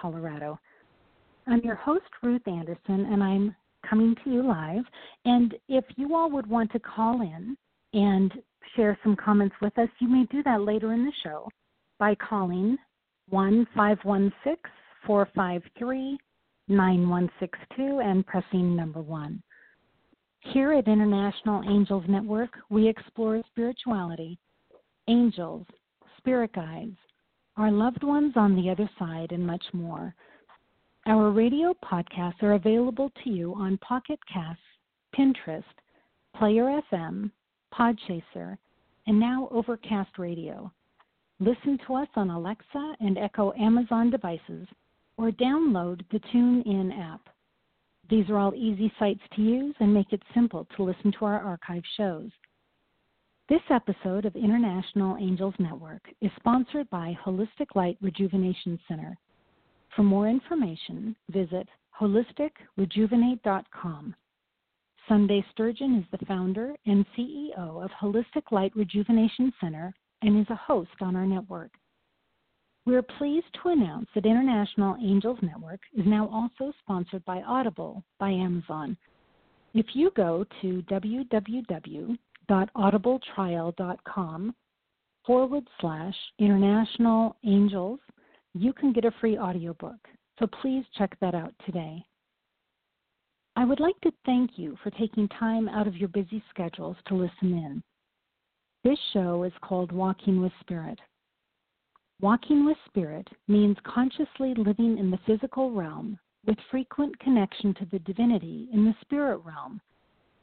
Colorado. I'm your host, Ruth Anderson, and I'm coming to you live. And if you all would want to call in and share some comments with us, you may do that later in the show by calling 1 516 453 9162 and pressing number 1. Here at International Angels Network, we explore spirituality, angels, spirit guides, our loved ones on the other side, and much more. Our radio podcasts are available to you on Pocket Casts, Pinterest, Player FM, Podchaser, and now Overcast Radio. Listen to us on Alexa and Echo Amazon devices or download the TuneIn app. These are all easy sites to use and make it simple to listen to our archive shows. This episode of International Angels Network is sponsored by Holistic Light Rejuvenation Center. For more information, visit holisticrejuvenate.com. Sunday Sturgeon is the founder and CEO of Holistic Light Rejuvenation Center and is a host on our network. We are pleased to announce that International Angels Network is now also sponsored by Audible by Amazon. If you go to www.audibletrial.com forward slash international angels, you can get a free audiobook. So please check that out today. I would like to thank you for taking time out of your busy schedules to listen in. This show is called Walking with Spirit. Walking with Spirit means consciously living in the physical realm with frequent connection to the divinity in the spirit realm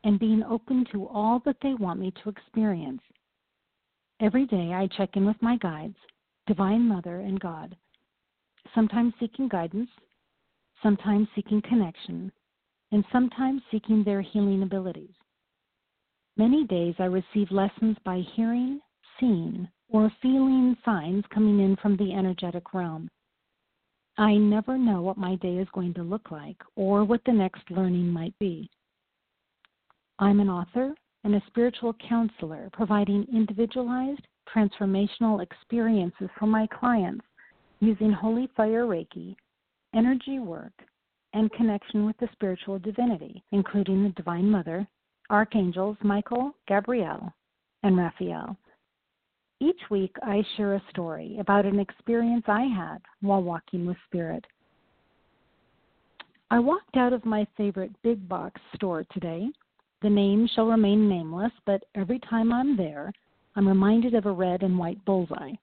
and being open to all that they want me to experience. Every day I check in with my guides, Divine Mother and God, sometimes seeking guidance, sometimes seeking connection, and sometimes seeking their healing abilities. Many days I receive lessons by hearing, seeing, or feeling signs coming in from the energetic realm. I never know what my day is going to look like or what the next learning might be. I'm an author and a spiritual counselor providing individualized transformational experiences for my clients using Holy Fire Reiki, energy work, and connection with the spiritual divinity, including the Divine Mother, Archangels Michael, Gabriel, and Raphael. Each week, I share a story about an experience I had while walking with Spirit. I walked out of my favorite big box store today. The name shall remain nameless, but every time I'm there, I'm reminded of a red and white bullseye.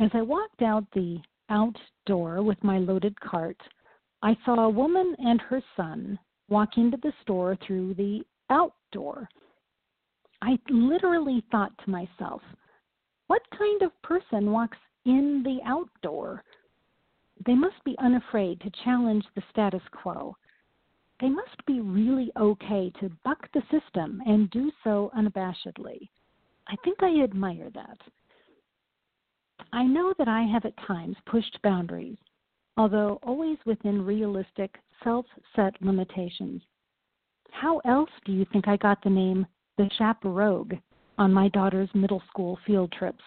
As I walked out the outdoor with my loaded cart, I saw a woman and her son walk into the store through the outdoor. I literally thought to myself, what kind of person walks in the outdoor? They must be unafraid to challenge the status quo. They must be really okay to buck the system and do so unabashedly. I think I admire that. I know that I have at times pushed boundaries, although always within realistic, self set limitations. How else do you think I got the name the chaperone on my daughter's middle school field trips.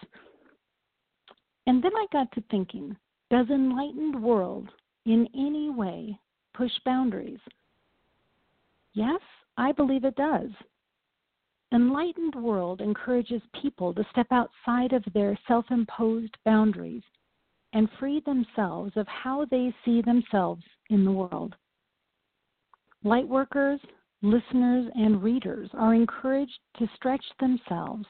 And then I got to thinking does enlightened world in any way push boundaries? Yes, I believe it does. Enlightened world encourages people to step outside of their self imposed boundaries and free themselves of how they see themselves in the world. Lightworkers, listeners and readers are encouraged to stretch themselves,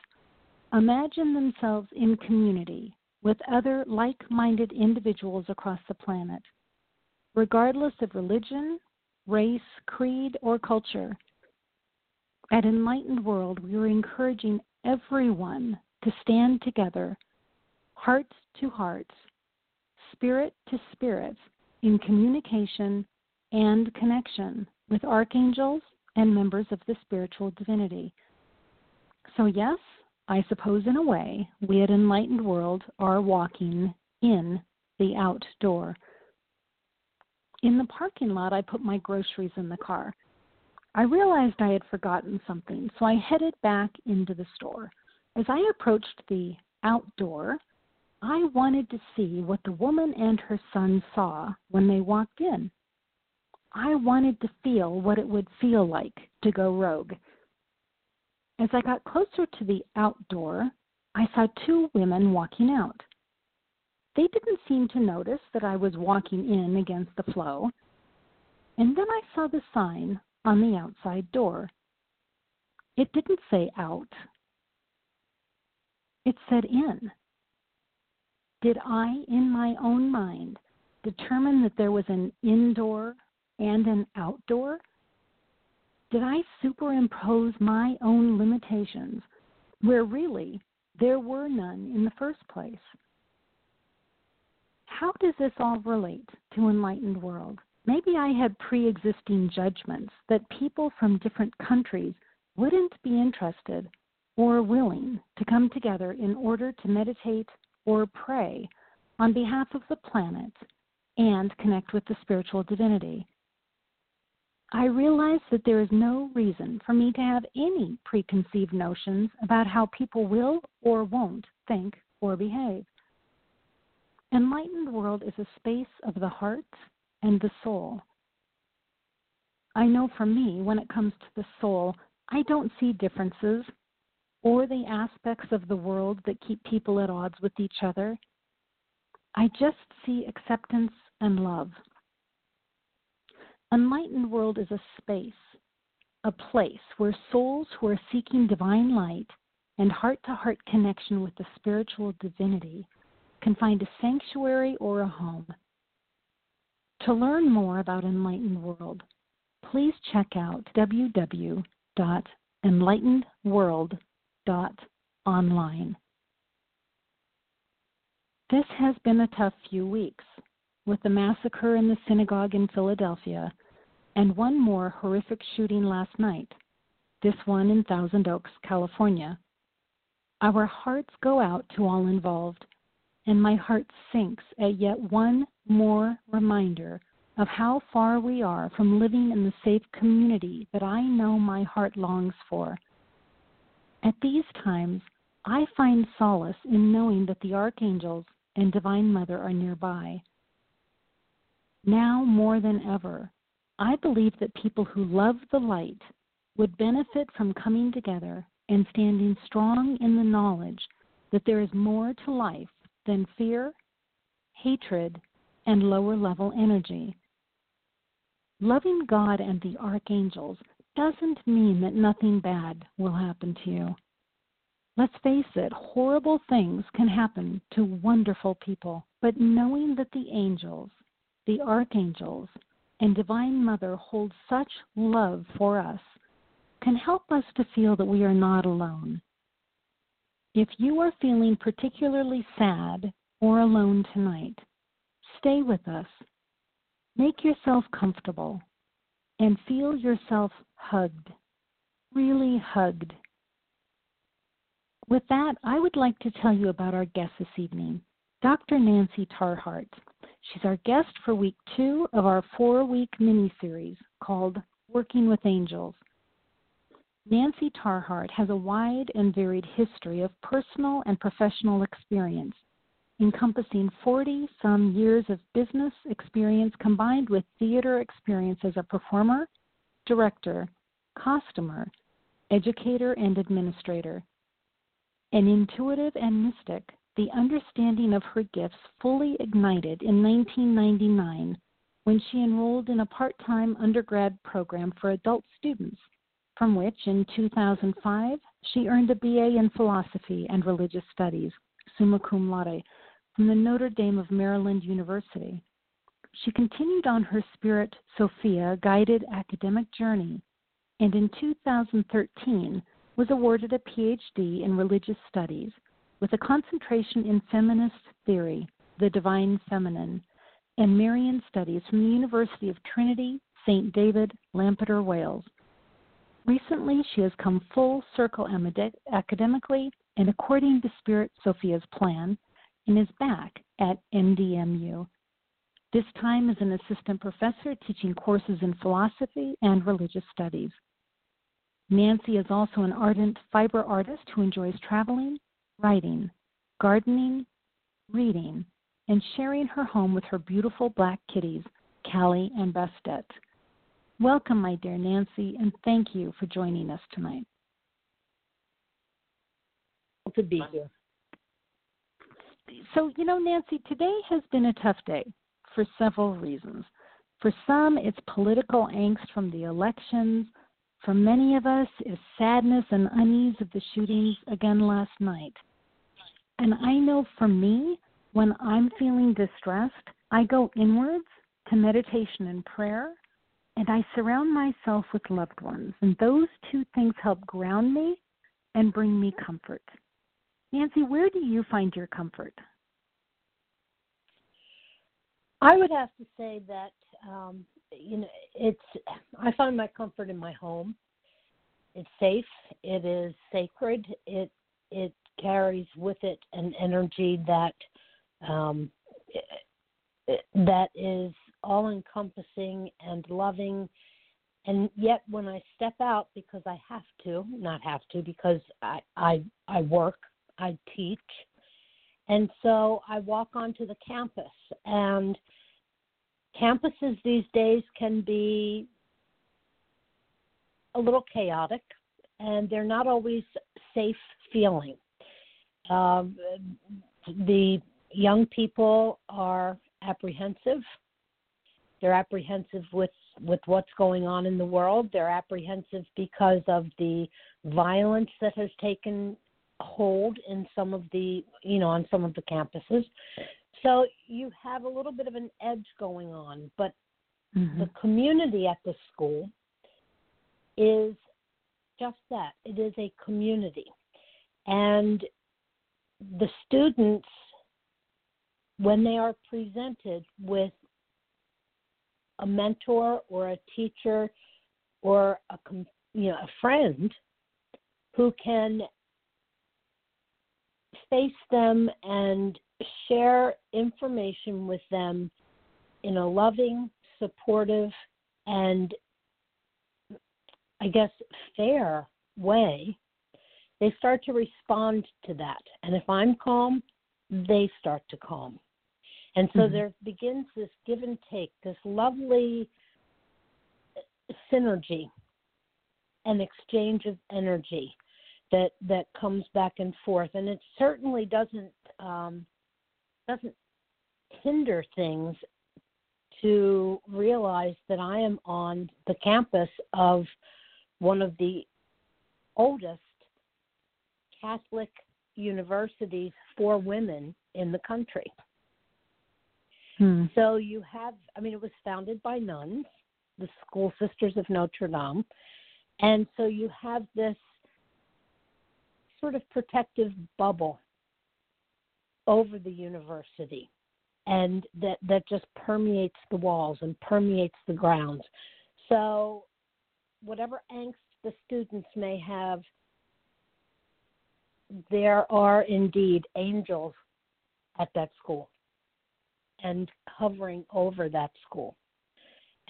imagine themselves in community with other like minded individuals across the planet, regardless of religion, race, creed, or culture. At Enlightened World, we are encouraging everyone to stand together, hearts to hearts, spirit to spirit, in communication and connection with archangels and members of the spiritual divinity. So, yes, I suppose in a way, we at Enlightened World are walking in the outdoor. In the parking lot, I put my groceries in the car. I realized I had forgotten something, so I headed back into the store. As I approached the outdoor, I wanted to see what the woman and her son saw when they walked in. I wanted to feel what it would feel like to go rogue. As I got closer to the outdoor, I saw two women walking out. They didn't seem to notice that I was walking in against the flow. And then I saw the sign on the outside door. It didn't say out, it said in. Did I, in my own mind, determine that there was an indoor and an outdoor? Did I superimpose my own limitations where really there were none in the first place? How does this all relate to enlightened world? Maybe I had pre-existing judgments that people from different countries wouldn't be interested or willing to come together in order to meditate or pray on behalf of the planet and connect with the spiritual divinity. I realize that there is no reason for me to have any preconceived notions about how people will or won't think or behave. Enlightened world is a space of the heart and the soul. I know for me, when it comes to the soul, I don't see differences or the aspects of the world that keep people at odds with each other. I just see acceptance and love. Enlightened world is a space, a place where souls who are seeking divine light and heart to heart connection with the spiritual divinity can find a sanctuary or a home. To learn more about Enlightened World, please check out www.enlightenedworld.online. This has been a tough few weeks, with the massacre in the synagogue in Philadelphia and one more horrific shooting last night, this one in Thousand Oaks, California. Our hearts go out to all involved and my heart sinks at yet one more reminder of how far we are from living in the safe community that I know my heart longs for. At these times, I find solace in knowing that the archangels and Divine Mother are nearby. Now more than ever, I believe that people who love the light would benefit from coming together and standing strong in the knowledge that there is more to life than fear, hatred, and lower level energy. Loving God and the archangels doesn't mean that nothing bad will happen to you. Let's face it, horrible things can happen to wonderful people, but knowing that the angels, the archangels, and Divine Mother hold such love for us can help us to feel that we are not alone if you are feeling particularly sad or alone tonight, stay with us. Make yourself comfortable and feel yourself hugged, really hugged. With that, I would like to tell you about our guest this evening, Dr. Nancy Tarr Hart. She's our guest for week two of our four week mini series called Working with Angels. Nancy Tarr Hart has a wide and varied history of personal and professional experience, encompassing 40 some years of business experience combined with theater experience as a performer, director, costumer, educator, and administrator. An intuitive and mystic, the understanding of her gifts fully ignited in 1999 when she enrolled in a part time undergrad program for adult students from which in 2005 she earned a BA in Philosophy and Religious Studies, summa cum laude, from the Notre Dame of Maryland University. She continued on her Spirit Sophia guided academic journey and in 2013 was awarded a PhD in religious studies with a concentration in feminist theory, the divine feminine, and Marian studies from the University of Trinity, St. David, Lampeter, Wales. Recently, she has come full circle academically and according to Spirit Sophia's plan, and is back at NDMU. This time as an assistant professor teaching courses in philosophy and religious studies. Nancy is also an ardent fiber artist who enjoys traveling, writing, gardening, reading, and sharing her home with her beautiful black kitties, Callie and Bastet. Welcome, my dear Nancy, and thank you for joining us tonight. To be here. So, you know, Nancy, today has been a tough day for several reasons. For some, it's political angst from the elections. For many of us, it's sadness and unease of the shootings again last night. And I know for me, when I'm feeling distressed, I go inwards to meditation and prayer, and I surround myself with loved ones. And those two things help ground me and bring me comfort. Nancy, where do you find your comfort? I would have to say that um, you know it's. I find my comfort in my home. It's safe. It is sacred. It it carries with it an energy that um, that is all encompassing and loving. And yet, when I step out, because I have to, not have to, because I I, I work, I teach, and so I walk onto the campus. And campuses these days can be a little chaotic, and they're not always safe feeling. Um, the young people are apprehensive. They're apprehensive with with what's going on in the world. They're apprehensive because of the violence that has taken hold in some of the you know on some of the campuses. So you have a little bit of an edge going on, but mm-hmm. the community at the school is just that. It is a community. And the students, when they are presented with a mentor or a teacher or a you know a friend who can face them and share information with them in a loving, supportive, and I guess fair way, they start to respond to that. And if I'm calm, they start to calm. And so mm-hmm. there begins this give and take, this lovely synergy and exchange of energy that that comes back and forth. And it certainly doesn't um, doesn't hinder things to realize that I am on the campus of one of the oldest Catholic universities for women in the country. Hmm. So you have, I mean, it was founded by nuns, the School Sisters of Notre Dame. And so you have this sort of protective bubble over the university and that that just permeates the walls and permeates the grounds so whatever angst the students may have there are indeed angels at that school and hovering over that school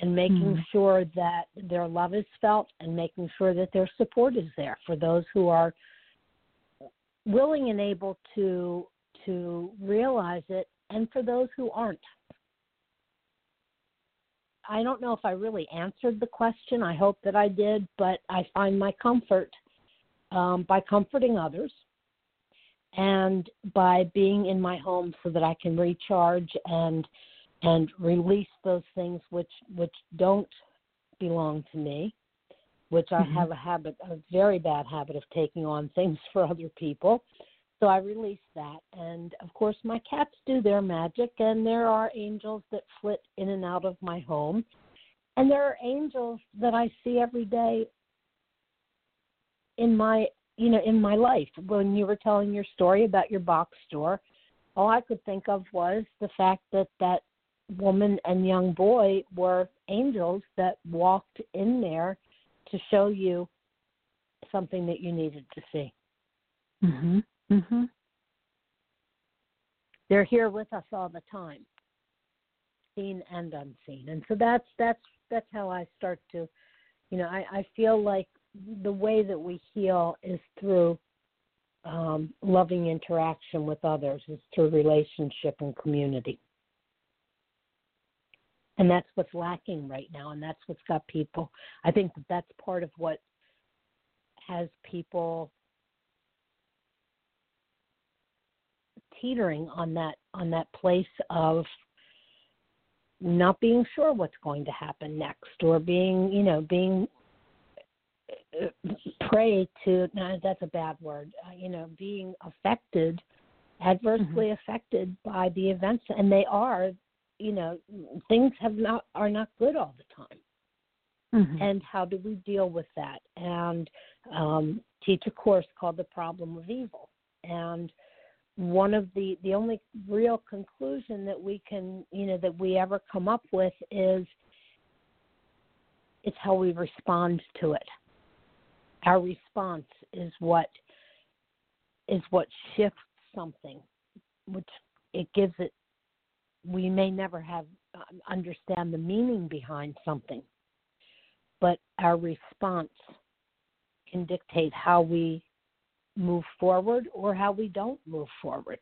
and making mm. sure that their love is felt and making sure that their support is there for those who are willing and able to to realize it and for those who aren't. I don't know if I really answered the question. I hope that I did, but I find my comfort um, by comforting others and by being in my home so that I can recharge and and release those things which which don't belong to me, which mm-hmm. I have a habit, a very bad habit of taking on things for other people. So I release that. And of course, my cats do their magic, and there are angels that flit in and out of my home. And there are angels that I see every day in my you know in my life when you were telling your story about your box store all i could think of was the fact that that woman and young boy were angels that walked in there to show you something that you needed to see. Mhm mhm they're here with us all the time seen and unseen. And so that's that's that's how i start to you know i i feel like the way that we heal is through um, loving interaction with others, is through relationship and community. And that's what's lacking right now, and that's what's got people. I think that that's part of what has people teetering on that on that place of not being sure what's going to happen next or being you know being prey to no, that's a bad word uh, you know being affected adversely mm-hmm. affected by the events and they are you know things have not are not good all the time mm-hmm. and how do we deal with that and um, teach a course called the problem of evil and one of the the only real conclusion that we can you know that we ever come up with is it's how we respond to it our response is what is what shifts something which it gives it we may never have um, understand the meaning behind something. But our response can dictate how we move forward or how we don't move forward.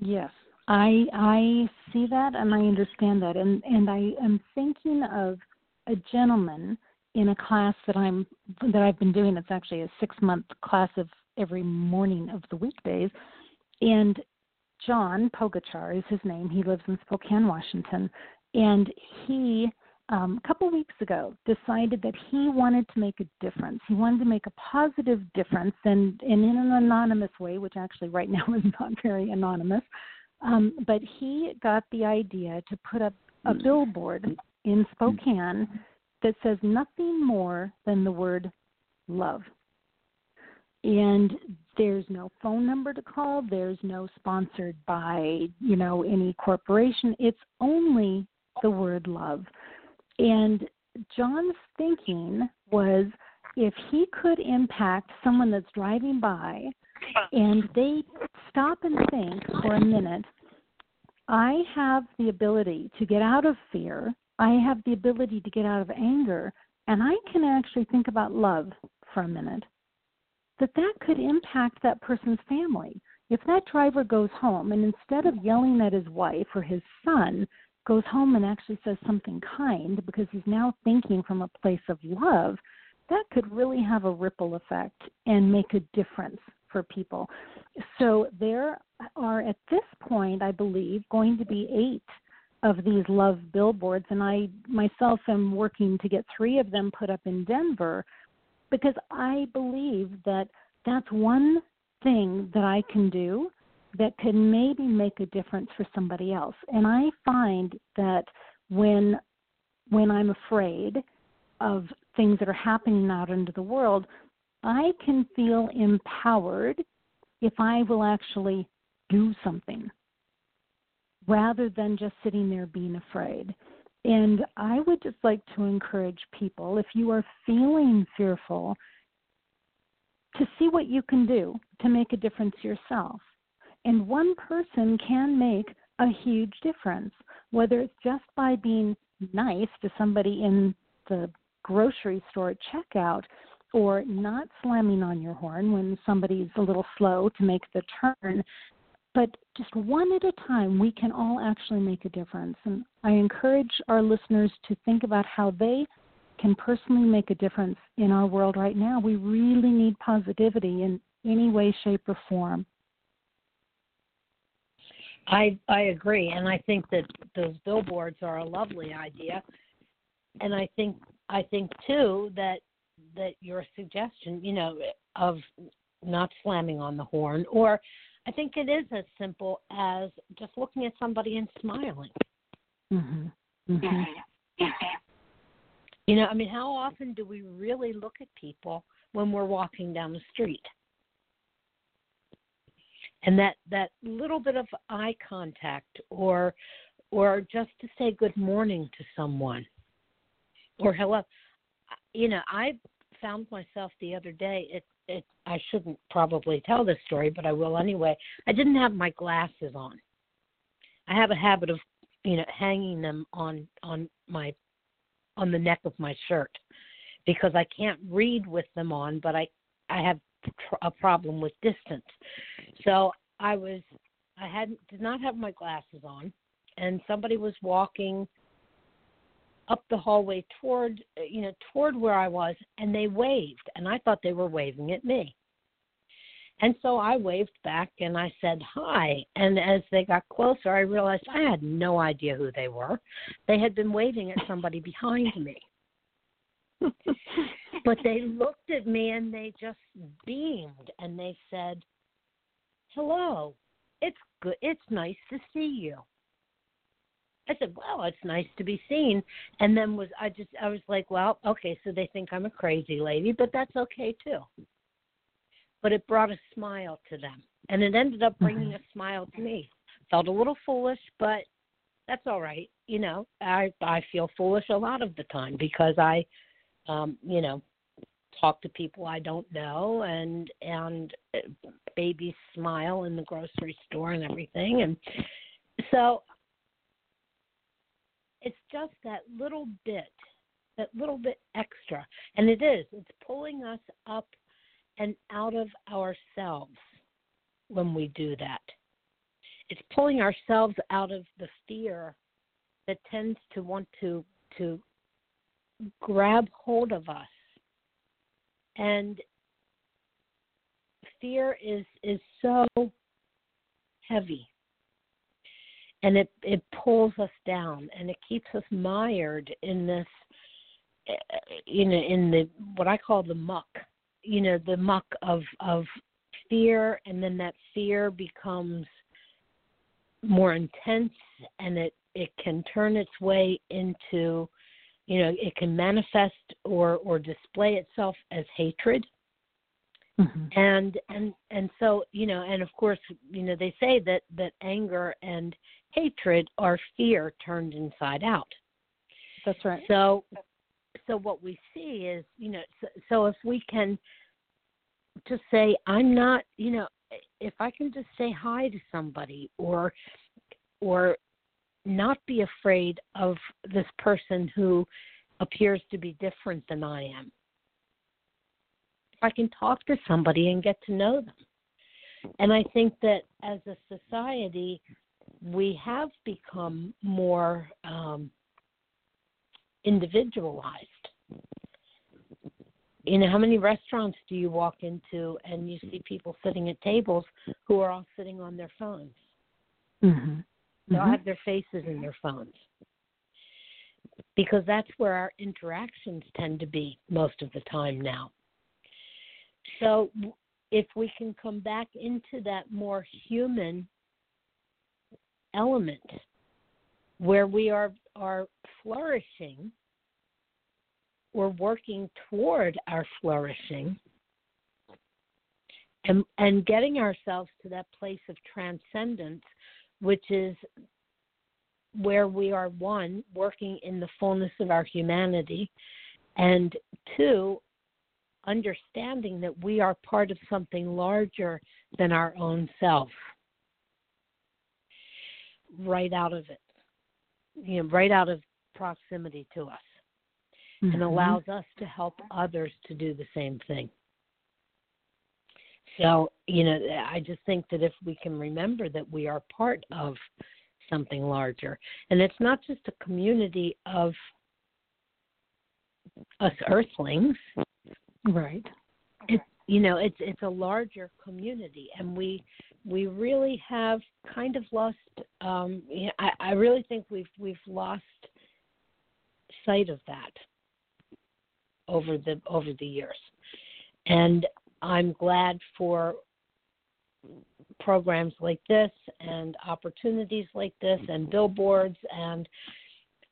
Yes i i see that and i understand that. And and i am thinking of a gentleman in a class that I'm that I've been doing. It's actually a six month class of every morning of the weekdays. And John Pogachar is his name. He lives in Spokane, Washington, and he um, a couple weeks ago decided that he wanted to make a difference. He wanted to make a positive difference, and, and in an anonymous way, which actually right now is not very anonymous. Um, but he got the idea to put up a billboard in Spokane that says nothing more than the word love. And there's no phone number to call, there's no sponsored by, you know, any corporation. It's only the word love. And John's thinking was if he could impact someone that's driving by and they stop and think for a minute, I have the ability to get out of fear I have the ability to get out of anger and I can actually think about love for a minute, that that could impact that person's family. If that driver goes home and instead of yelling at his wife or his son, goes home and actually says something kind because he's now thinking from a place of love, that could really have a ripple effect and make a difference for people. So there are at this point, I believe, going to be eight of these love billboards and I myself am working to get 3 of them put up in Denver because I believe that that's one thing that I can do that can maybe make a difference for somebody else. And I find that when when I'm afraid of things that are happening out into the world, I can feel empowered if I will actually do something rather than just sitting there being afraid. And I would just like to encourage people if you are feeling fearful, to see what you can do to make a difference yourself. And one person can make a huge difference, whether it's just by being nice to somebody in the grocery store at checkout or not slamming on your horn when somebody's a little slow to make the turn but just one at a time, we can all actually make a difference. And I encourage our listeners to think about how they can personally make a difference in our world right now. We really need positivity in any way, shape, or form. I I agree, and I think that those billboards are a lovely idea. And I think I think too that that your suggestion, you know, of not slamming on the horn or I think it is as simple as just looking at somebody and smiling. Mm-hmm. Mm-hmm. You know, I mean, how often do we really look at people when we're walking down the street? And that that little bit of eye contact or or just to say good morning to someone or hello. You know, I found myself the other day it it I shouldn't probably tell this story, but I will anyway. I didn't have my glasses on. I have a habit of, you know, hanging them on on my on the neck of my shirt because I can't read with them on, but I I have a problem with distance. So I was I hadn't did not have my glasses on, and somebody was walking up the hallway toward uh, you know toward where I was, and they waved, and I thought they were waving at me. And so I waved back and I said hi. And as they got closer, I realized I had no idea who they were. They had been waving at somebody behind me. but they looked at me and they just beamed and they said, "Hello. It's good. It's nice to see you." I said, "Well, it's nice to be seen." And then was I just I was like, "Well, okay, so they think I'm a crazy lady, but that's okay too." But it brought a smile to them, and it ended up bringing mm-hmm. a smile to me. Felt a little foolish, but that's all right. You know, I I feel foolish a lot of the time because I um, you know, talk to people I don't know and and uh, babies smile in the grocery store and everything and so it's just that little bit that little bit extra. And it is. It's pulling us up and out of ourselves when we do that. It's pulling ourselves out of the fear that tends to want to to grab hold of us. And fear is is so heavy and it it pulls us down and it keeps us mired in this you know in the what i call the muck you know the muck of of fear and then that fear becomes more intense and it it can turn its way into you know it can manifest or or display itself as hatred mm-hmm. and and and so you know and of course you know they say that that anger and hatred or fear turned inside out that's right so so what we see is you know so, so if we can just say i'm not you know if i can just say hi to somebody or or not be afraid of this person who appears to be different than I am. If I can talk to somebody and get to know them. And I think that as a society, we have become more um, individualized. You know, how many restaurants do you walk into and you see people sitting at tables who are all sitting on their phones? Mm-hmm. They all mm-hmm. have their faces in their phones because that's where our interactions tend to be most of the time now. So if we can come back into that more human element where we are are flourishing or working toward our flourishing and and getting ourselves to that place of transcendence which is where we are one, working in the fullness of our humanity, and two, understanding that we are part of something larger than our own self. Right out of it, you know, right out of proximity to us, mm-hmm. and allows us to help others to do the same thing. So, you know, I just think that if we can remember that we are part of something larger, and it's not just a community of us earthlings, right? It's you know, it's it's a larger community, and we we really have kind of lost. Um, I, I really think we've we've lost sight of that over the over the years, and I'm glad for programs like this and opportunities like this and billboards and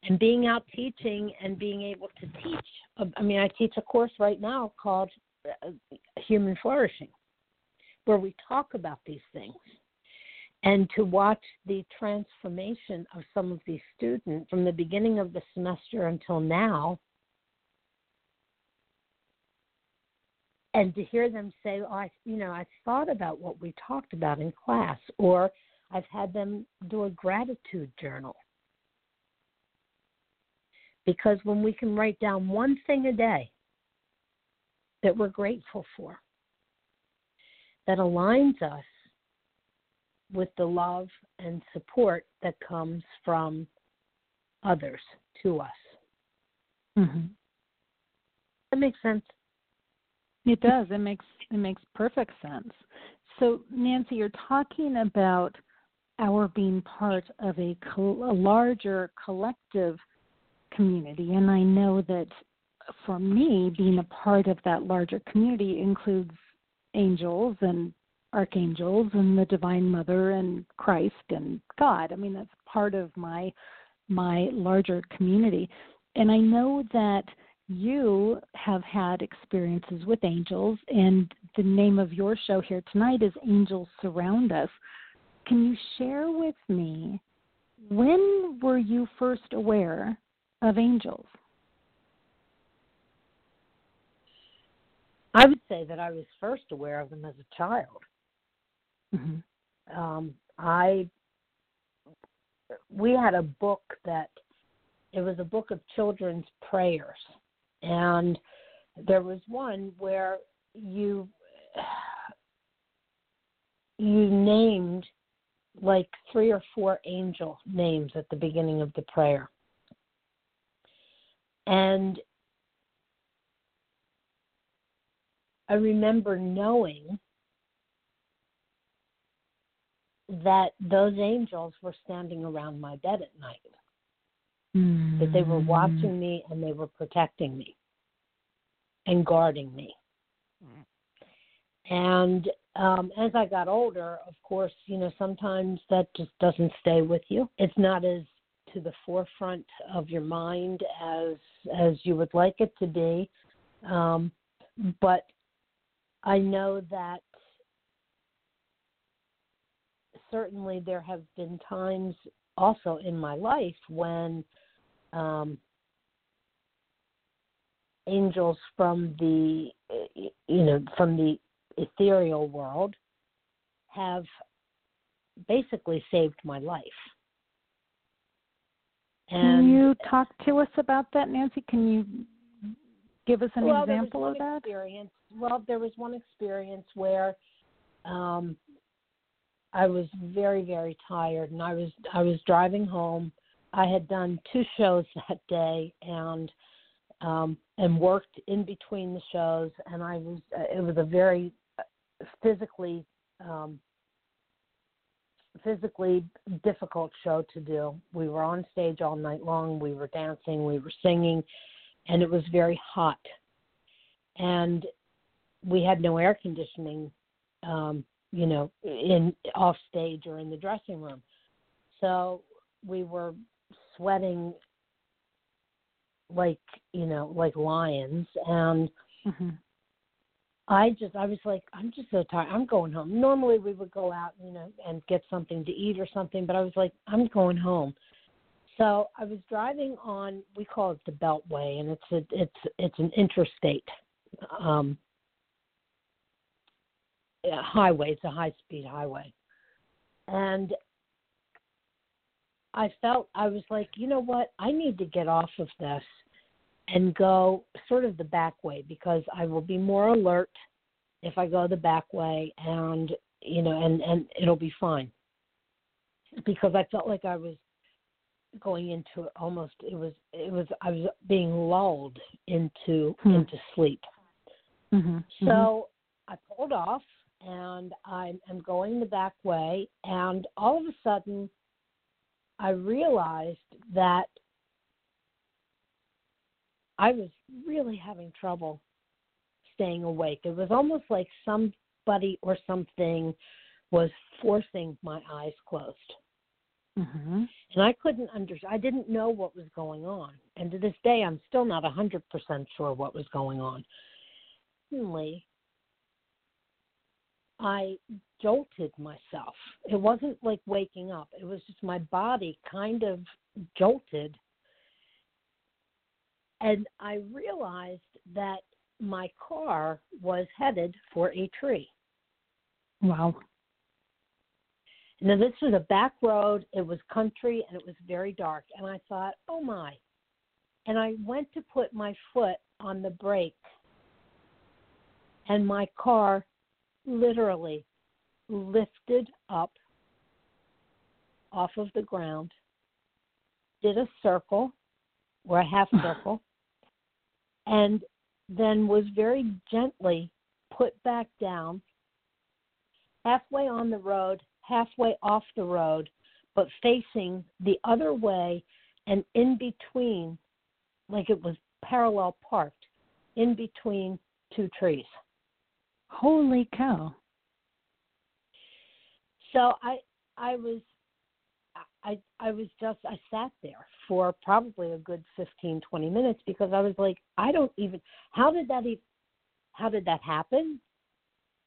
and being out teaching and being able to teach. I mean, I teach a course right now called uh, Human Flourishing, where we talk about these things. And to watch the transformation of some of these students from the beginning of the semester until now, and to hear them say, "Oh, I, you know, I thought about what we talked about in class," or I've had them do a gratitude journal because when we can write down one thing a day that we're grateful for, that aligns us with the love and support that comes from others to us. Mm-hmm. That makes sense. It does. It makes it makes perfect sense. So, Nancy, you're talking about our being part of a, a larger collective community. And I know that for me, being a part of that larger community includes angels and archangels and the divine mother and Christ and God. I mean that's part of my my larger community. And I know that you have had experiences with angels and the name of your show here tonight is Angels Surround Us. Can you share with me when were you first aware of angels? I would say that I was first aware of them as a child. Mm-hmm. Um, I we had a book that it was a book of children's prayers, and there was one where you you named like three or four angel names at the beginning of the prayer. And I remember knowing that those angels were standing around my bed at night. Mm-hmm. That they were watching me and they were protecting me and guarding me. And um, as I got older, of course, you know, sometimes that just doesn't stay with you. It's not as to the forefront of your mind as as you would like it to be. Um, but I know that certainly there have been times also in my life when um, angels from the you know from the ethereal world have basically saved my life can you talk to us about that, Nancy? Can you give us an well, example of that? Experience. Well, there was one experience where um, I was very, very tired, and I was I was driving home. I had done two shows that day, and um, and worked in between the shows, and I was it was a very uh, physically um, physically difficult show to do. We were on stage all night long. We were dancing, we were singing, and it was very hot. And we had no air conditioning, um, you know, in off stage or in the dressing room. So we were sweating like, you know, like lions and mm-hmm. I just I was like I'm just so tired. I'm going home. Normally we would go out, you know, and get something to eat or something, but I was like I'm going home. So I was driving on we call it the Beltway and it's a it's it's an interstate um highway. It's a high speed highway. And I felt I was like, you know what? I need to get off of this and go sort of the back way because I will be more alert if I go the back way and you know and and it'll be fine because I felt like I was going into almost it was it was I was being lulled into hmm. into sleep. Mm-hmm. So mm-hmm. I pulled off and I am going the back way and all of a sudden I realized that I was really having trouble staying awake. It was almost like somebody or something was forcing my eyes closed. Mm-hmm. And I couldn't under I didn't know what was going on. And to this day I'm still not a hundred percent sure what was going on. Suddenly I jolted myself. It wasn't like waking up. It was just my body kind of jolted. And I realized that my car was headed for a tree. Wow. Now, this was a back road, it was country, and it was very dark. And I thought, oh my. And I went to put my foot on the brake, and my car literally lifted up off of the ground, did a circle or a half circle, and then was very gently put back down halfway on the road, halfway off the road, but facing the other way and in between, like it was parallel parked, in between two trees. Holy cow. So I I was I I was just I sat there for probably a good 15 20 minutes because I was like I don't even how did that even how did that happen?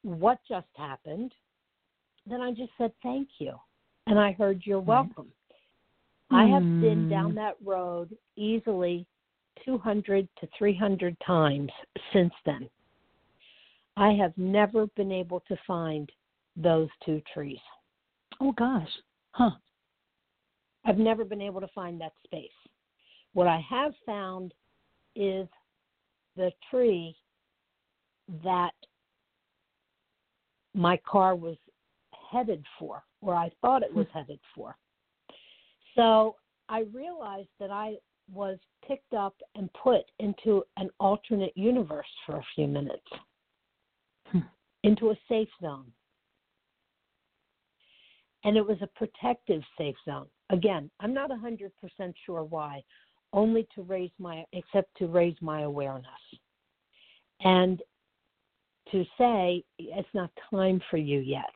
What just happened? Then I just said thank you and I heard you're welcome. I have been Hmm. down that road easily 200 to 300 times since then. I have never been able to find those two trees. Oh gosh. Huh. I've never been able to find that space. What I have found is the tree that my car was headed for, or I thought it was headed for. So I realized that I was picked up and put into an alternate universe for a few minutes, Hmm. into a safe zone. And it was a protective safe zone. Again, I'm not 100% sure why, only to raise my, except to raise my awareness. And to say, it's not time for you yet.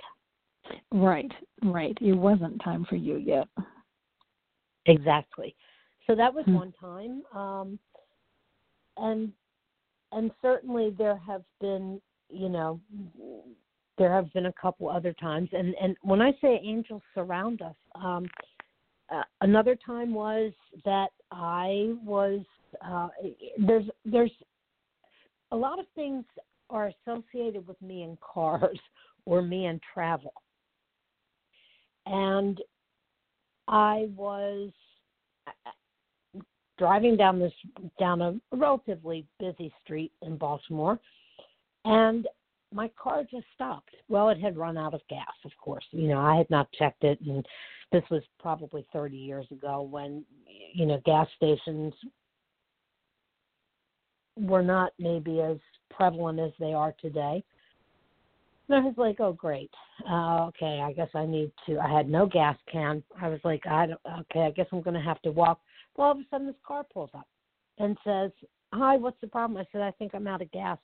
Right, right. It wasn't time for you yet. Exactly. So that was Hmm. one time, um, and and certainly there have been, you know, there have been a couple other times. And and when I say angels surround us, um, uh, another time was that I was uh, there's there's a lot of things are associated with me in cars or me in travel, and I was driving down this down a relatively busy street in Baltimore, and my car just stopped. Well, it had run out of gas, of course. You know, I had not checked it, and this was probably 30 years ago when you know gas stations were not maybe as prevalent as they are today. And I was like, oh, great. Uh, okay, I guess I need to. I had no gas can. I was like, I don't, okay, I guess I'm going to have to walk. Well, all of a sudden, this car pulls up and says, hi, what's the problem? I said, I think I'm out of gas.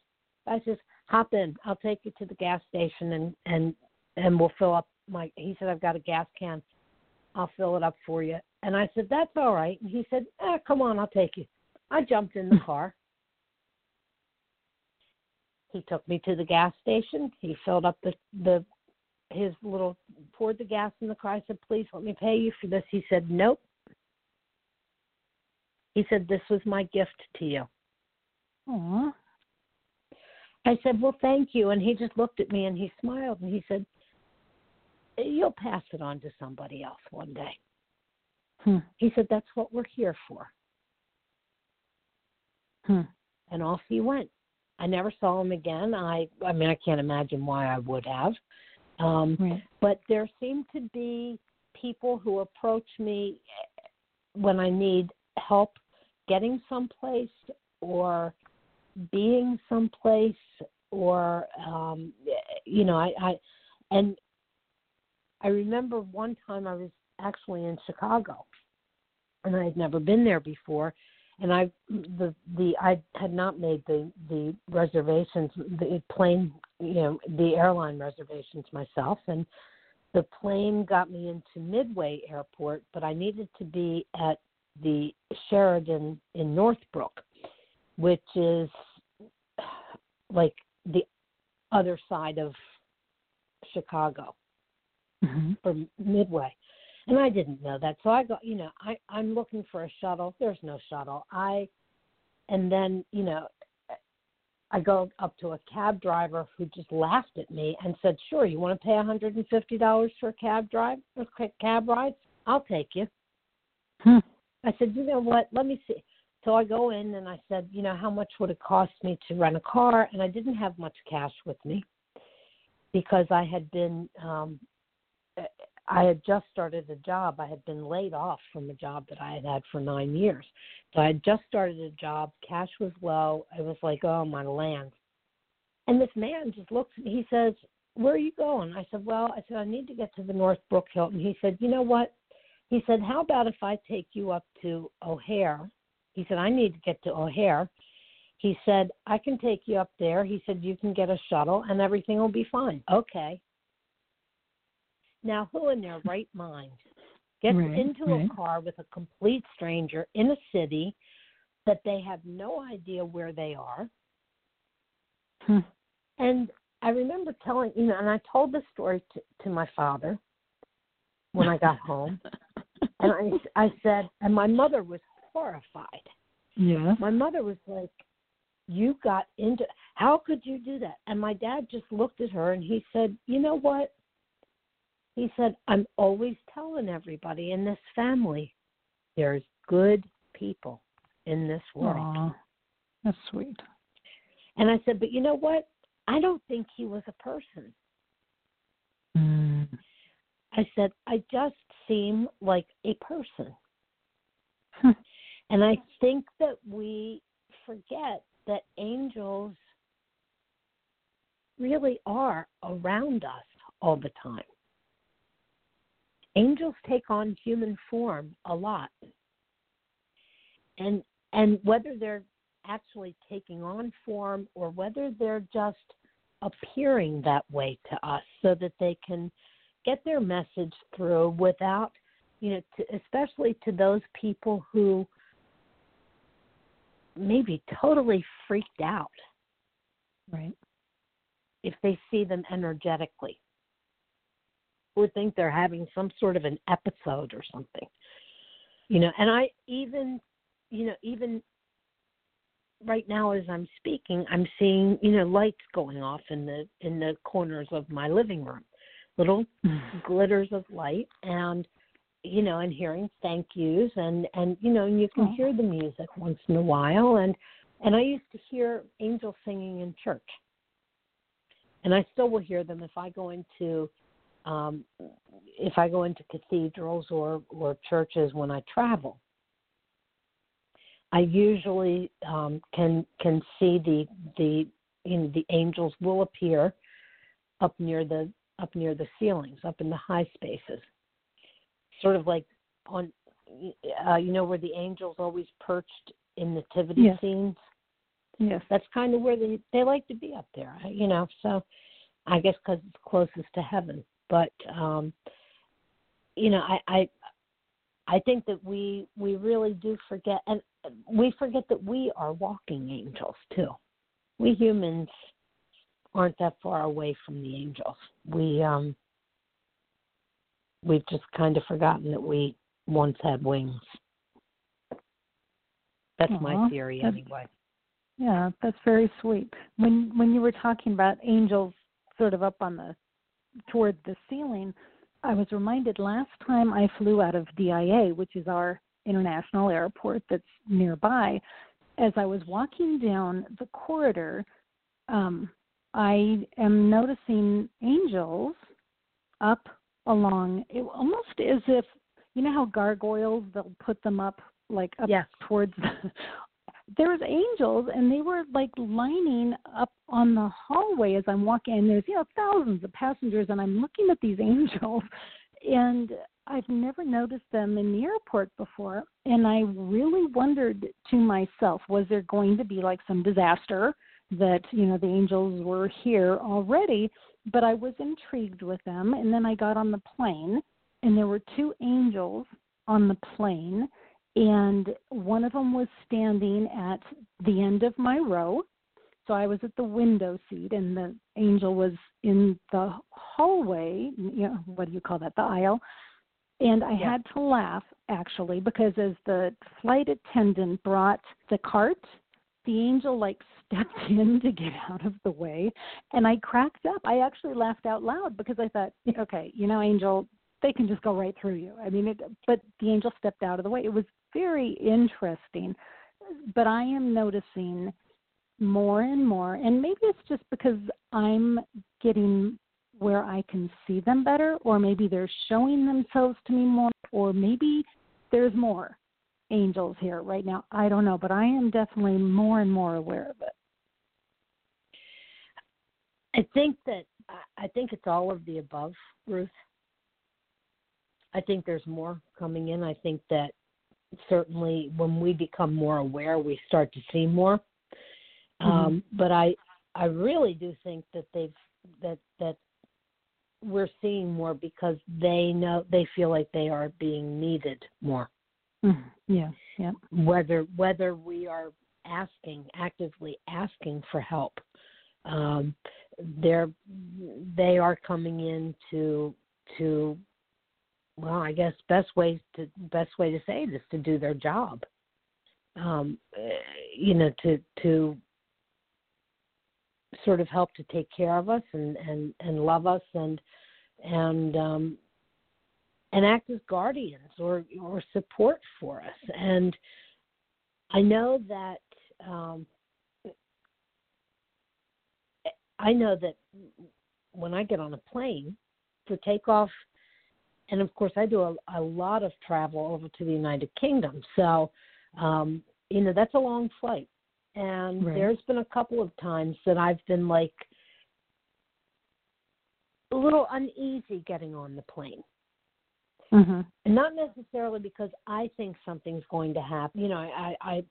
I says, hop in. I'll take you to the gas station and and and we'll fill up my. He said, I've got a gas can. I'll fill it up for you. And I said, that's all right. And he said, eh, come on, I'll take you. I jumped in the car. He took me to the gas station. He filled up the the his little poured the gas in the car. I said, "Please let me pay you for this." He said, "Nope." He said, "This was my gift to you." Aw. I said, "Well, thank you." And he just looked at me and he smiled and he said, "You'll pass it on to somebody else one day." Hmm. He said, "That's what we're here for." Hmm. and off he went. I never saw him again. I I mean I can't imagine why I would have. Um Right. but there seem to be people who approach me when I need help getting someplace or being someplace or um you know I I and I remember one time I was actually in Chicago and I had never been there before and I the the I had not made the the reservations the plane you know the airline reservations myself and the plane got me into Midway Airport, but I needed to be at the Sheraton in Northbrook, which is like the other side of Chicago Mm-hmm. or Midway. And I didn't know that. So I go, you know, I I'm looking for a shuttle. There's no shuttle. I and then, you know, I go up to a cab driver who just laughed at me and said, "Sure, you want to pay $150 for a cab drive, a quick cab ride? I'll take you." Hmm. I said, "You know what? Let me see." So I go in and I said, "You know, how much would it cost me to rent a car?" And I didn't have much cash with me because I had been um I had just started a job. I had been laid off from a job that I had had for nine years. So I had just started a job. Cash was low. I was like, oh, my land. And this man just looks, he says, where are you going? I said, well, I said, I need to get to the North Northbrook Hilton. He said, you know what? He said, how about if I take you up to O'Hare? He said, I need to get to O'Hare. He said, I can take you up there. He said, you can get a shuttle and everything will be fine. Okay. Now, who in their right mind gets Right, into right. a car with a complete stranger in a city that they have no idea where they are? Hmm. And I remember telling, you know, and I told this story to, to my father when I got home. And I, I said, and my mother was horrified. Yeah. My mother was like, You got into, how could you do that? And my dad just looked at her and he said, You know what? He said, I'm always telling everybody in this family there's good people in this world. Aw, that's sweet. And I said, But you know what? I don't think he was a person. Mm. I said, I just seem like a person. And I think that we forget that angels really are around us all the time. Angels take on human form a lot. And and whether they're actually taking on form or whether they're just appearing that way to us so that they can get their message through without you know to, especially to those people who may be totally freaked out Right. if they see them energetically or think they're having some sort of an episode or something. You know and i even you know even right now as i'm speaking i'm seeing you know lights going off in the in the corners of my living room little mm. glitters of light and you know and hearing thank yous and and you know and you can Oh. hear the music once in a while and and i used to hear angels singing in church. And i still will hear them if i go into um if i go into cathedrals or or churches when i travel i usually um can can see the the you know the angels will appear up near the up near the ceilings, up in the high spaces, sort of like on, uh, you know, where the angels always perched in nativity Yes. scenes. Yes. That's kind of where they they like to be up there, you know. So, I guess because it's closest to heaven. But, um, you know, I, I I think that we we really do forget, and we forget that we are walking angels too. We humans aren't that far away from the angels. We um we've just kind of forgotten that we once had wings. That's Aw, my theory anyway. Yeah, that's very sweet. When when you were talking about angels sort of up on the toward the ceiling, I was reminded last time I flew out of DIA, which is our international airport that's nearby, as I was walking down the corridor, um, I am noticing angels up along it almost as if you know how gargoyles they'll put them up like up Yes. towards the there was angels and they were like lining up on the hallway as I'm walking and there's you know thousands of passengers and I'm looking at these angels and I've never noticed them in the airport before and I really wondered to myself was there going to be like some disaster that you know the angels were here already, but I was intrigued with them. And then I got on the plane, and there were two angels on the plane, and one of them was standing at the end of my row. So I was at the window seat, and the angel was in the hallway. You know, what do you call that? The aisle. And I Yeah. had to laugh actually because as the flight attendant brought the cart, the angel like stepped in to get out of the way, and I cracked up. I actually laughed out loud because I thought, okay, you know, angel, they can just go right through you. I mean, it, but the angel stepped out of the way. It was very interesting. But I am noticing more and more, and maybe it's just because I'm getting where I can see them better, or maybe they're showing themselves to me more, or maybe there's more angels here right now. I don't know, but I am definitely more and more aware of it. I think that I- think it's all of the above, Ruth. I think there's more coming in. I think that certainly when we become more aware, we start to see more. Um, but I I really do think that they've that that we're seeing more because they know they feel like they are being needed more. Mhm. Yeah, yeah. whether whether we are asking actively asking for help um they're they are coming in to to well i guess best way to best way to say it is to do their job. Um eh, you know to to sort of help to take care of us and and and love us and and um and act as guardians or or support for us. And i know that um i know that when i get on a plane for takeoff and of course i do a, a lot of travel over to the united kingdom so um you know that's a long flight and Right. there's been a couple of times that i've been like a little uneasy getting on the plane Mhm. and not necessarily because I think something's going to happen. You know, I, I,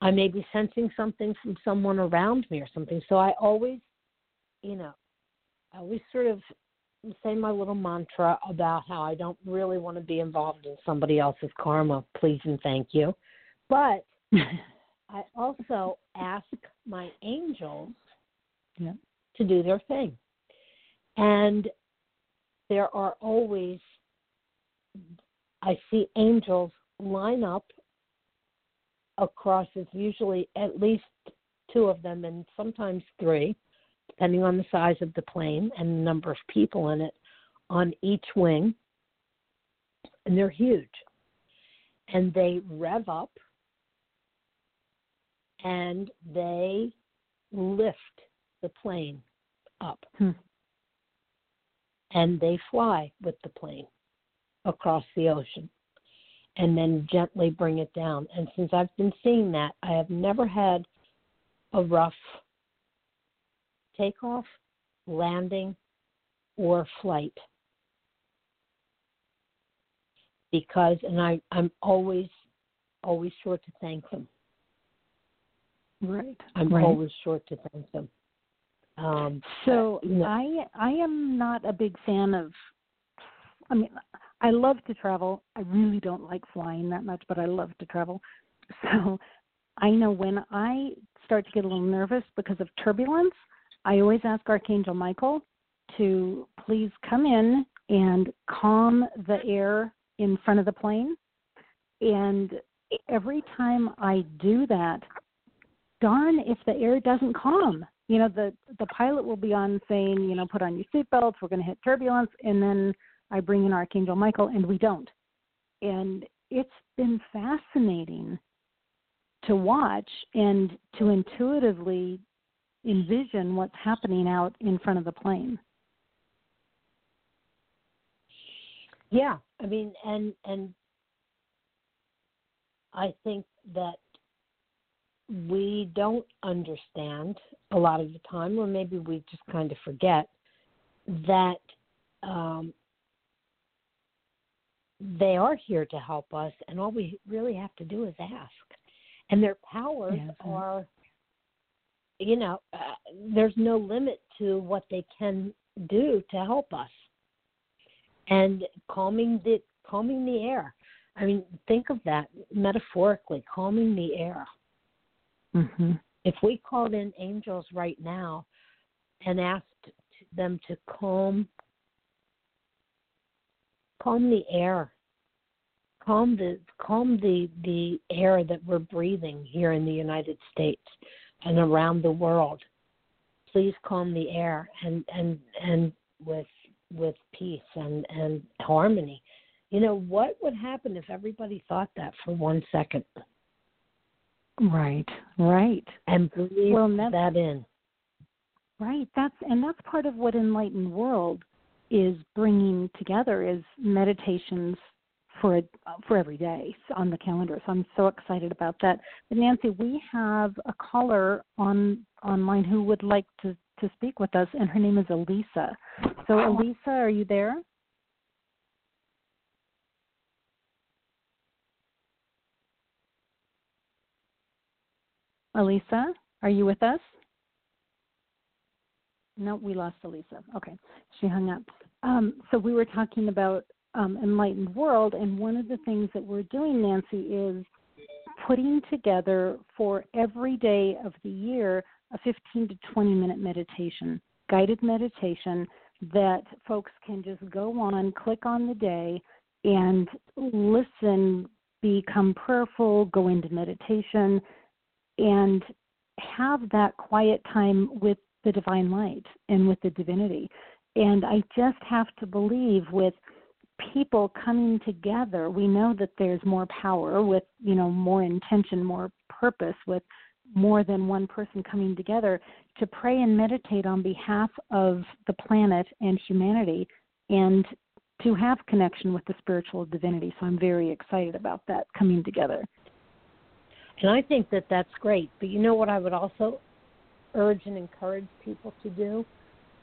I may be sensing something from someone around me or something. So I always, you know, I always sort of say my little mantra about how I don't really want to be involved in somebody else's karma. Please and thank you. But I also ask my angels Yeah. to do their thing. And there are always, I see angels line up across, it's usually at least two of them and sometimes three, depending on the size of the plane and the number of people in it, on each wing. And they're huge. And they rev up and they lift the plane up. Hmm. And they fly with the plane across the ocean and then gently bring it down. And since I've been seeing that, I have never had a rough takeoff, landing, or flight. Because, and I, I'm always, always sure to thank them. Right. I'm right. always sure to thank them. Um, So I I am not a big fan of. I mean, I love to travel. I really don't like flying that much, but I love to travel. So I know when I start to get a little nervous because of turbulence, I always ask Archangel Michael to please come in and calm the air in front of the plane. And every time I do that, darn if the air doesn't calm. You know, the the pilot will be on saying, you know, put on your seatbelts, we're going to hit turbulence, and then I bring in Archangel Michael, and we don't. And it's been fascinating to watch and to intuitively envision what's happening out in front of the plane. Yeah, I mean, and and I think that we don't understand a lot of the time, or maybe we just kind of forget that um, they are here to help us, and all we really have to do is ask. And their powers are you know, uh, there's no limit to what they can do to help us. And calming the calming the air. I mean, think of that metaphorically, calming the air. Mm-hmm. If we called in angels right now and asked them to calm calm the air calm the calm the the air that we're breathing here in the United States and around the world. Please calm the air and and and with with peace and and harmony. You know what would happen if everybody thought that for one second? Right, right. And breathe well, that in. Right. That's and that's part of what enlightened world is bringing together is meditations for for every day on the calendar. So I'm so excited about that. But Nancy, we have a caller on online who would like to to speak with us, and her name is Elisa. So Elisa, are you there? Elisa, are you with us? No, we lost Elisa. Okay, she hung up. Um, so we were talking about um, enlightened world. And one of the things that we're doing, Nancy, is putting together for every day of the year a 15 to 20 minute meditation, guided meditation that folks can just go on, click on the day, and listen, become prayerful, go into meditation, and have that quiet time with the divine light and with the divinity. And I just have to believe with people coming together, we know that there's more power with, you know, more intention, more purpose with more than one person coming together to pray and meditate on behalf of the planet and humanity and to have connection with the spiritual divinity. So I'm very excited about that coming together. And I think that that's great. But you know what I would also urge and encourage people to do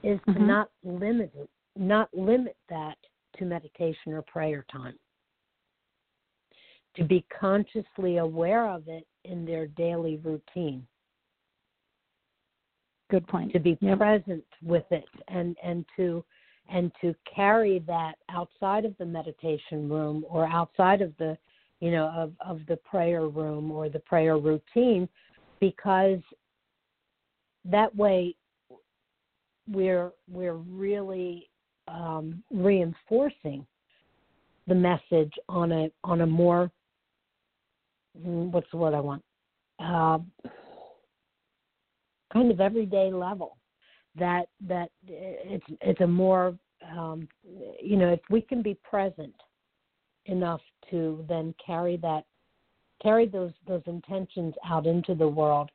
is to mm-hmm. not limit it, not limit that to meditation or prayer time. To be consciously aware of it in their daily routine. Good point. To be yep. present with it and, and to and to carry that outside of the meditation room or outside of the you know of, of the prayer room or the prayer routine because that way we're we're really um, reinforcing the message on a on a more mm, what's the word I want? Uh, kind of everyday level that that it's it's a more um, you know if we can be present enough to then carry that carry those those intentions out into the world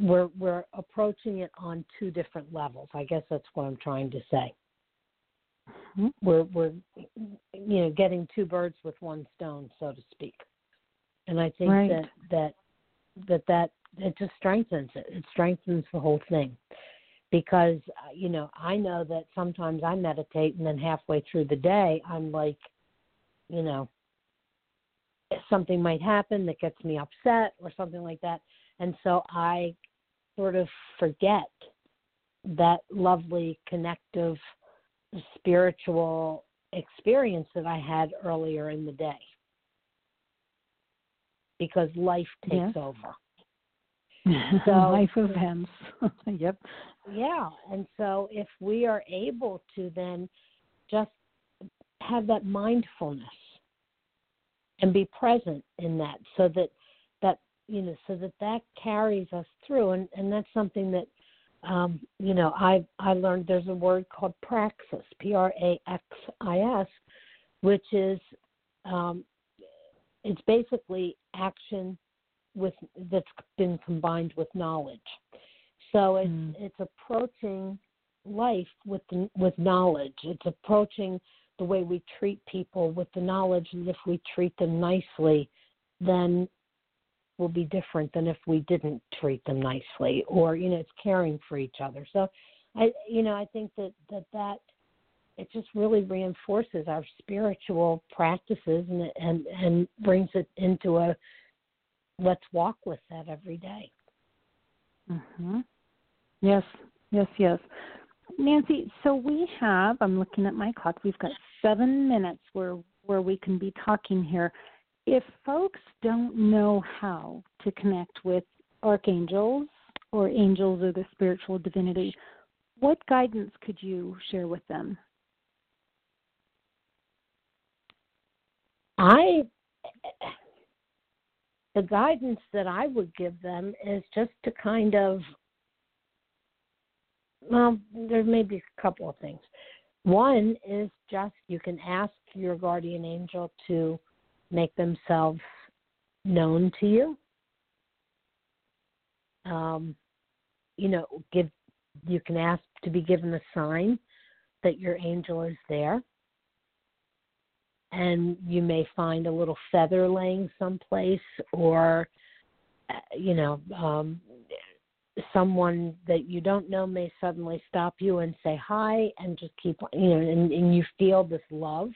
we're we're approaching it on two different levels i guess that's what i'm trying to say mm-hmm. we're we're you know getting two birds with one stone so to speak and i think right. that that that that it just strengthens it it strengthens the whole thing because uh, you know i know that sometimes i meditate and then halfway through the day i'm like you know something might happen that gets me upset or something like that and so i sort of forget that lovely connective spiritual experience that I had earlier in the day because life takes over. So life events. yep. Yeah, and so if we are able to then just have that mindfulness and be present in that so that that you know so that that carries us through and and that's something that um, you know, I I learned there's a word called praxis, P R A X I S, which is um, it's basically action with that's been combined with knowledge. So it's mm. it's approaching life with the, with knowledge. It's approaching the way we treat people with the knowledge that if we treat them nicely, then will be different than if we didn't treat them nicely or you know it's caring for each other so i you know i think that that that it just really reinforces our spiritual practices and and and brings it into a let's walk with that every day Mm-hmm. Yes, yes, yes. Nancy, so we have, I'm looking at my clock, we've got seven minutes where, where we can be talking here. If folks don't know how to connect with archangels or angels or the spiritual divinity, what guidance could you share with them? I the guidance that I would give them is just to kind of well, there may be a couple of things. One is just you can ask your guardian angel to make themselves known to you. Um, you know, give you can ask to be given a sign that your angel is there. And you may find a little feather laying someplace, or, uh, you know, um, someone that you don't know may suddenly stop you and say hi and just keep, you know, and, and you feel this love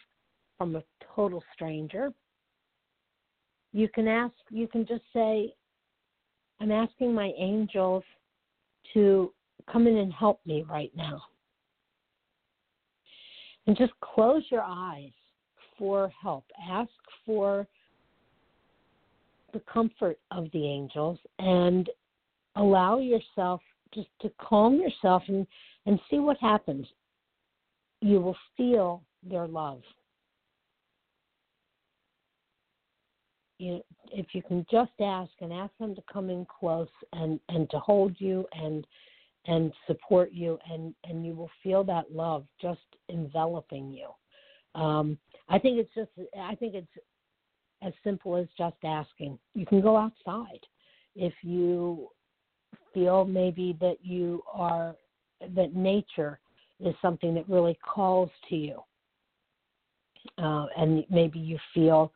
from a total stranger. You can ask, you can just say, I'm asking my angels to come in and help me right now. And just close your eyes for help. Ask for the comfort of the angels and allow yourself just to calm yourself and, and see what happens. You will feel their love. You, if you can just ask and ask them to come in close and, and to hold you and and support you and and you will feel that love just enveloping you. Um, i think it's just i think it's as simple as just asking. You can go outside. If you feel maybe that you are that nature is something that really calls to you uh, and maybe you feel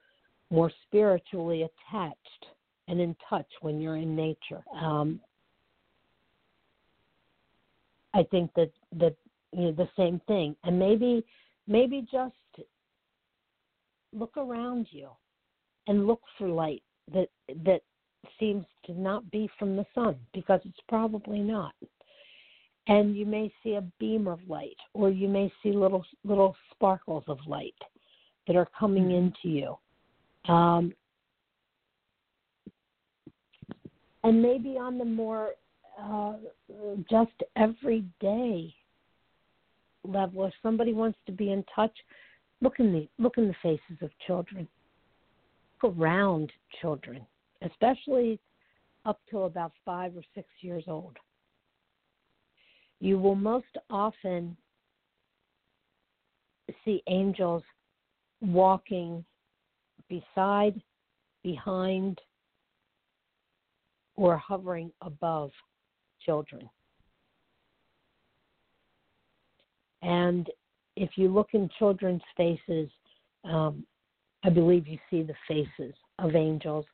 more spiritually attached and in touch when you're in nature um, I think that that you know the same thing, and maybe maybe just look around you and look for light that that seems to not be from the sun because it's probably not. And you may see a beam of light, or you may see little little sparkles of light that are coming mm-hmm. into you. Um, and maybe on the more uh, just everyday level. If somebody wants to be in touch, look in the look in the faces of children. Look around children, especially up to about five or six years old. You will most often see angels walking beside, behind, or hovering above children. And if you look in children's faces, um, I believe you see the faces of angels.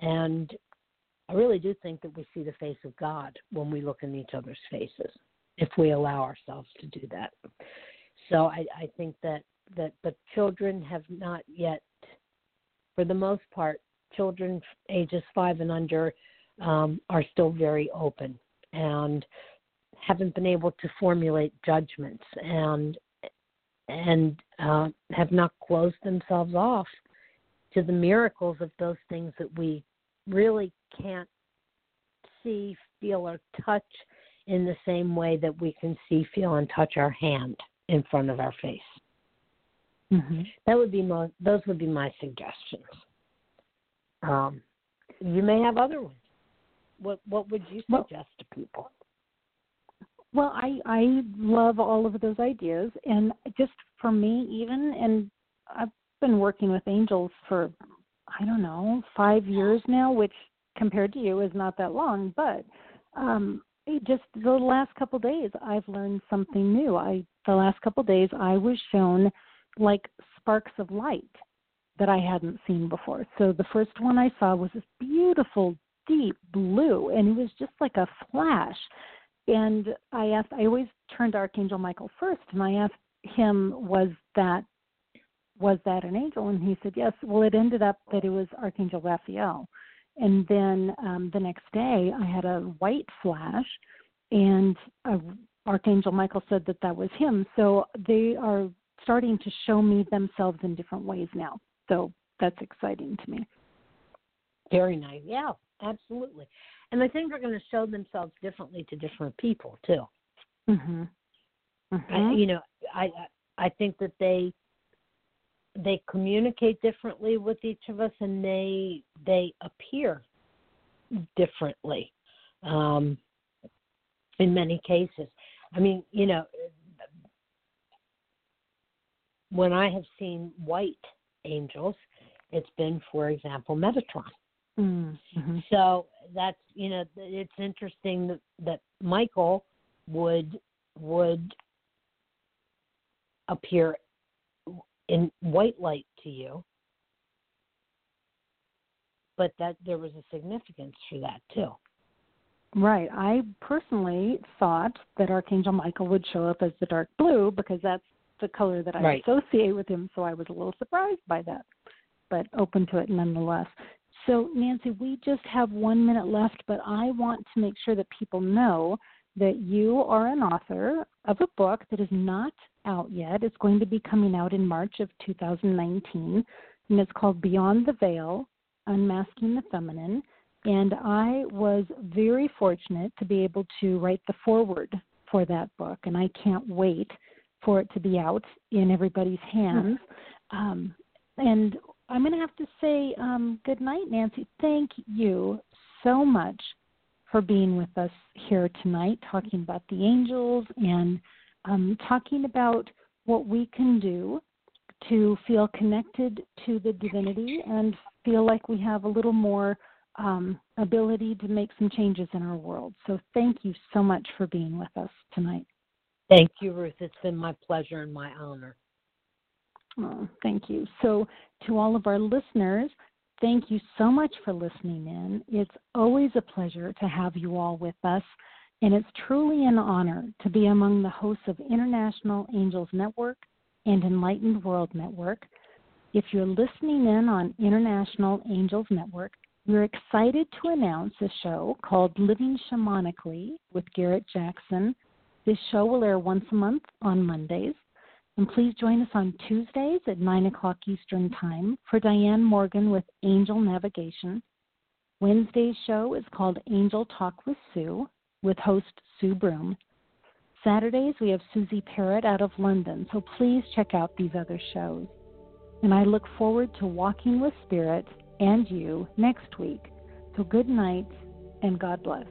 And I really do think that we see the face of God when we look in each other's faces, if we allow ourselves to do that. So I, I think that, that, but children have not yet, for the most part, children ages five and under um, are still very open and haven't been able to formulate judgments and and uh, have not closed themselves off to the miracles of those things that we really can't see, feel, or touch in the same way that we can see, feel, and touch our hand in front of our face. Mm-hmm. That would be my, those would be my suggestions. Um, you may have other ones. What what would you suggest well, to people? Well, I I love all of those ideas, and just for me, even and I've been working with angels for I don't know five years now, which compared to you is not that long, but um, just the last couple days I've learned something new. I the last couple days I was shown like sparks of light that I hadn't seen before. So the first one I saw was this beautiful deep blue, and it was just like a flash. And I asked, I always turned to Archangel Michael first, and I asked him, was that was that an angel? And he said, yes. Well, it ended up that it was Archangel Raphael, And then um, the next day, I had a white flash, and uh, Archangel Michael said that that was him. So they are starting to show me themselves in different ways now. So that's exciting to me. Very nice. Yeah, absolutely. And I think they're going to show themselves differently to different people too. Mhm. Mm-hmm. I, you know, I I think that they they communicate differently with each of us, and they they appear differently. Um, in many cases, I mean, you know, when I have seen white angels, it's been, for example, Metatron. Mm-hmm. So that's you know it's interesting that, that Michael would would appear in white light to you, but that there was a significance for that too. Right. I personally thought that Archangel Michael would show up as the dark blue because that's the color that I right. associate with him, so I was a little surprised by that, but open to it nonetheless. So, Nancy, we just have one minute left, but I want to make sure that people know that you are an author of a book that is not out yet. It's going to be coming out in March of 2019, and it's called Beyond the Veil Unmasking the Feminine. And I was very fortunate to be able to write the foreword for that book, and I can't wait for it to be out in everybody's hands. Mm-hmm. Um, and I'm going to have to say um, good night, Nancy. Thank you so much for being with us here tonight, talking about the angels and um, talking about what we can do to feel connected to the divinity and feel like we have a little more um, ability to make some changes in our world. So, thank you so much for being with us tonight. Thank you, Ruth. It's been my pleasure and my honor. Oh, thank you. So, to all of our listeners, thank you so much for listening in. It's always a pleasure to have you all with us, and it's truly an honor to be among the hosts of International Angels Network and Enlightened World Network. If you're listening in on International Angels Network, we're excited to announce a show called Living Shamanically with Garrett Jackson. This show will air once a month on Mondays. And please join us on Tuesdays at 9 o'clock Eastern Time for Diane Morgan with Angel Navigation. Wednesday's show is called Angel Talk with Sue with host Sue Broom. Saturdays we have Susie Parrott out of London, so please check out these other shows. And I look forward to walking with Spirit and you next week. So good night and God bless.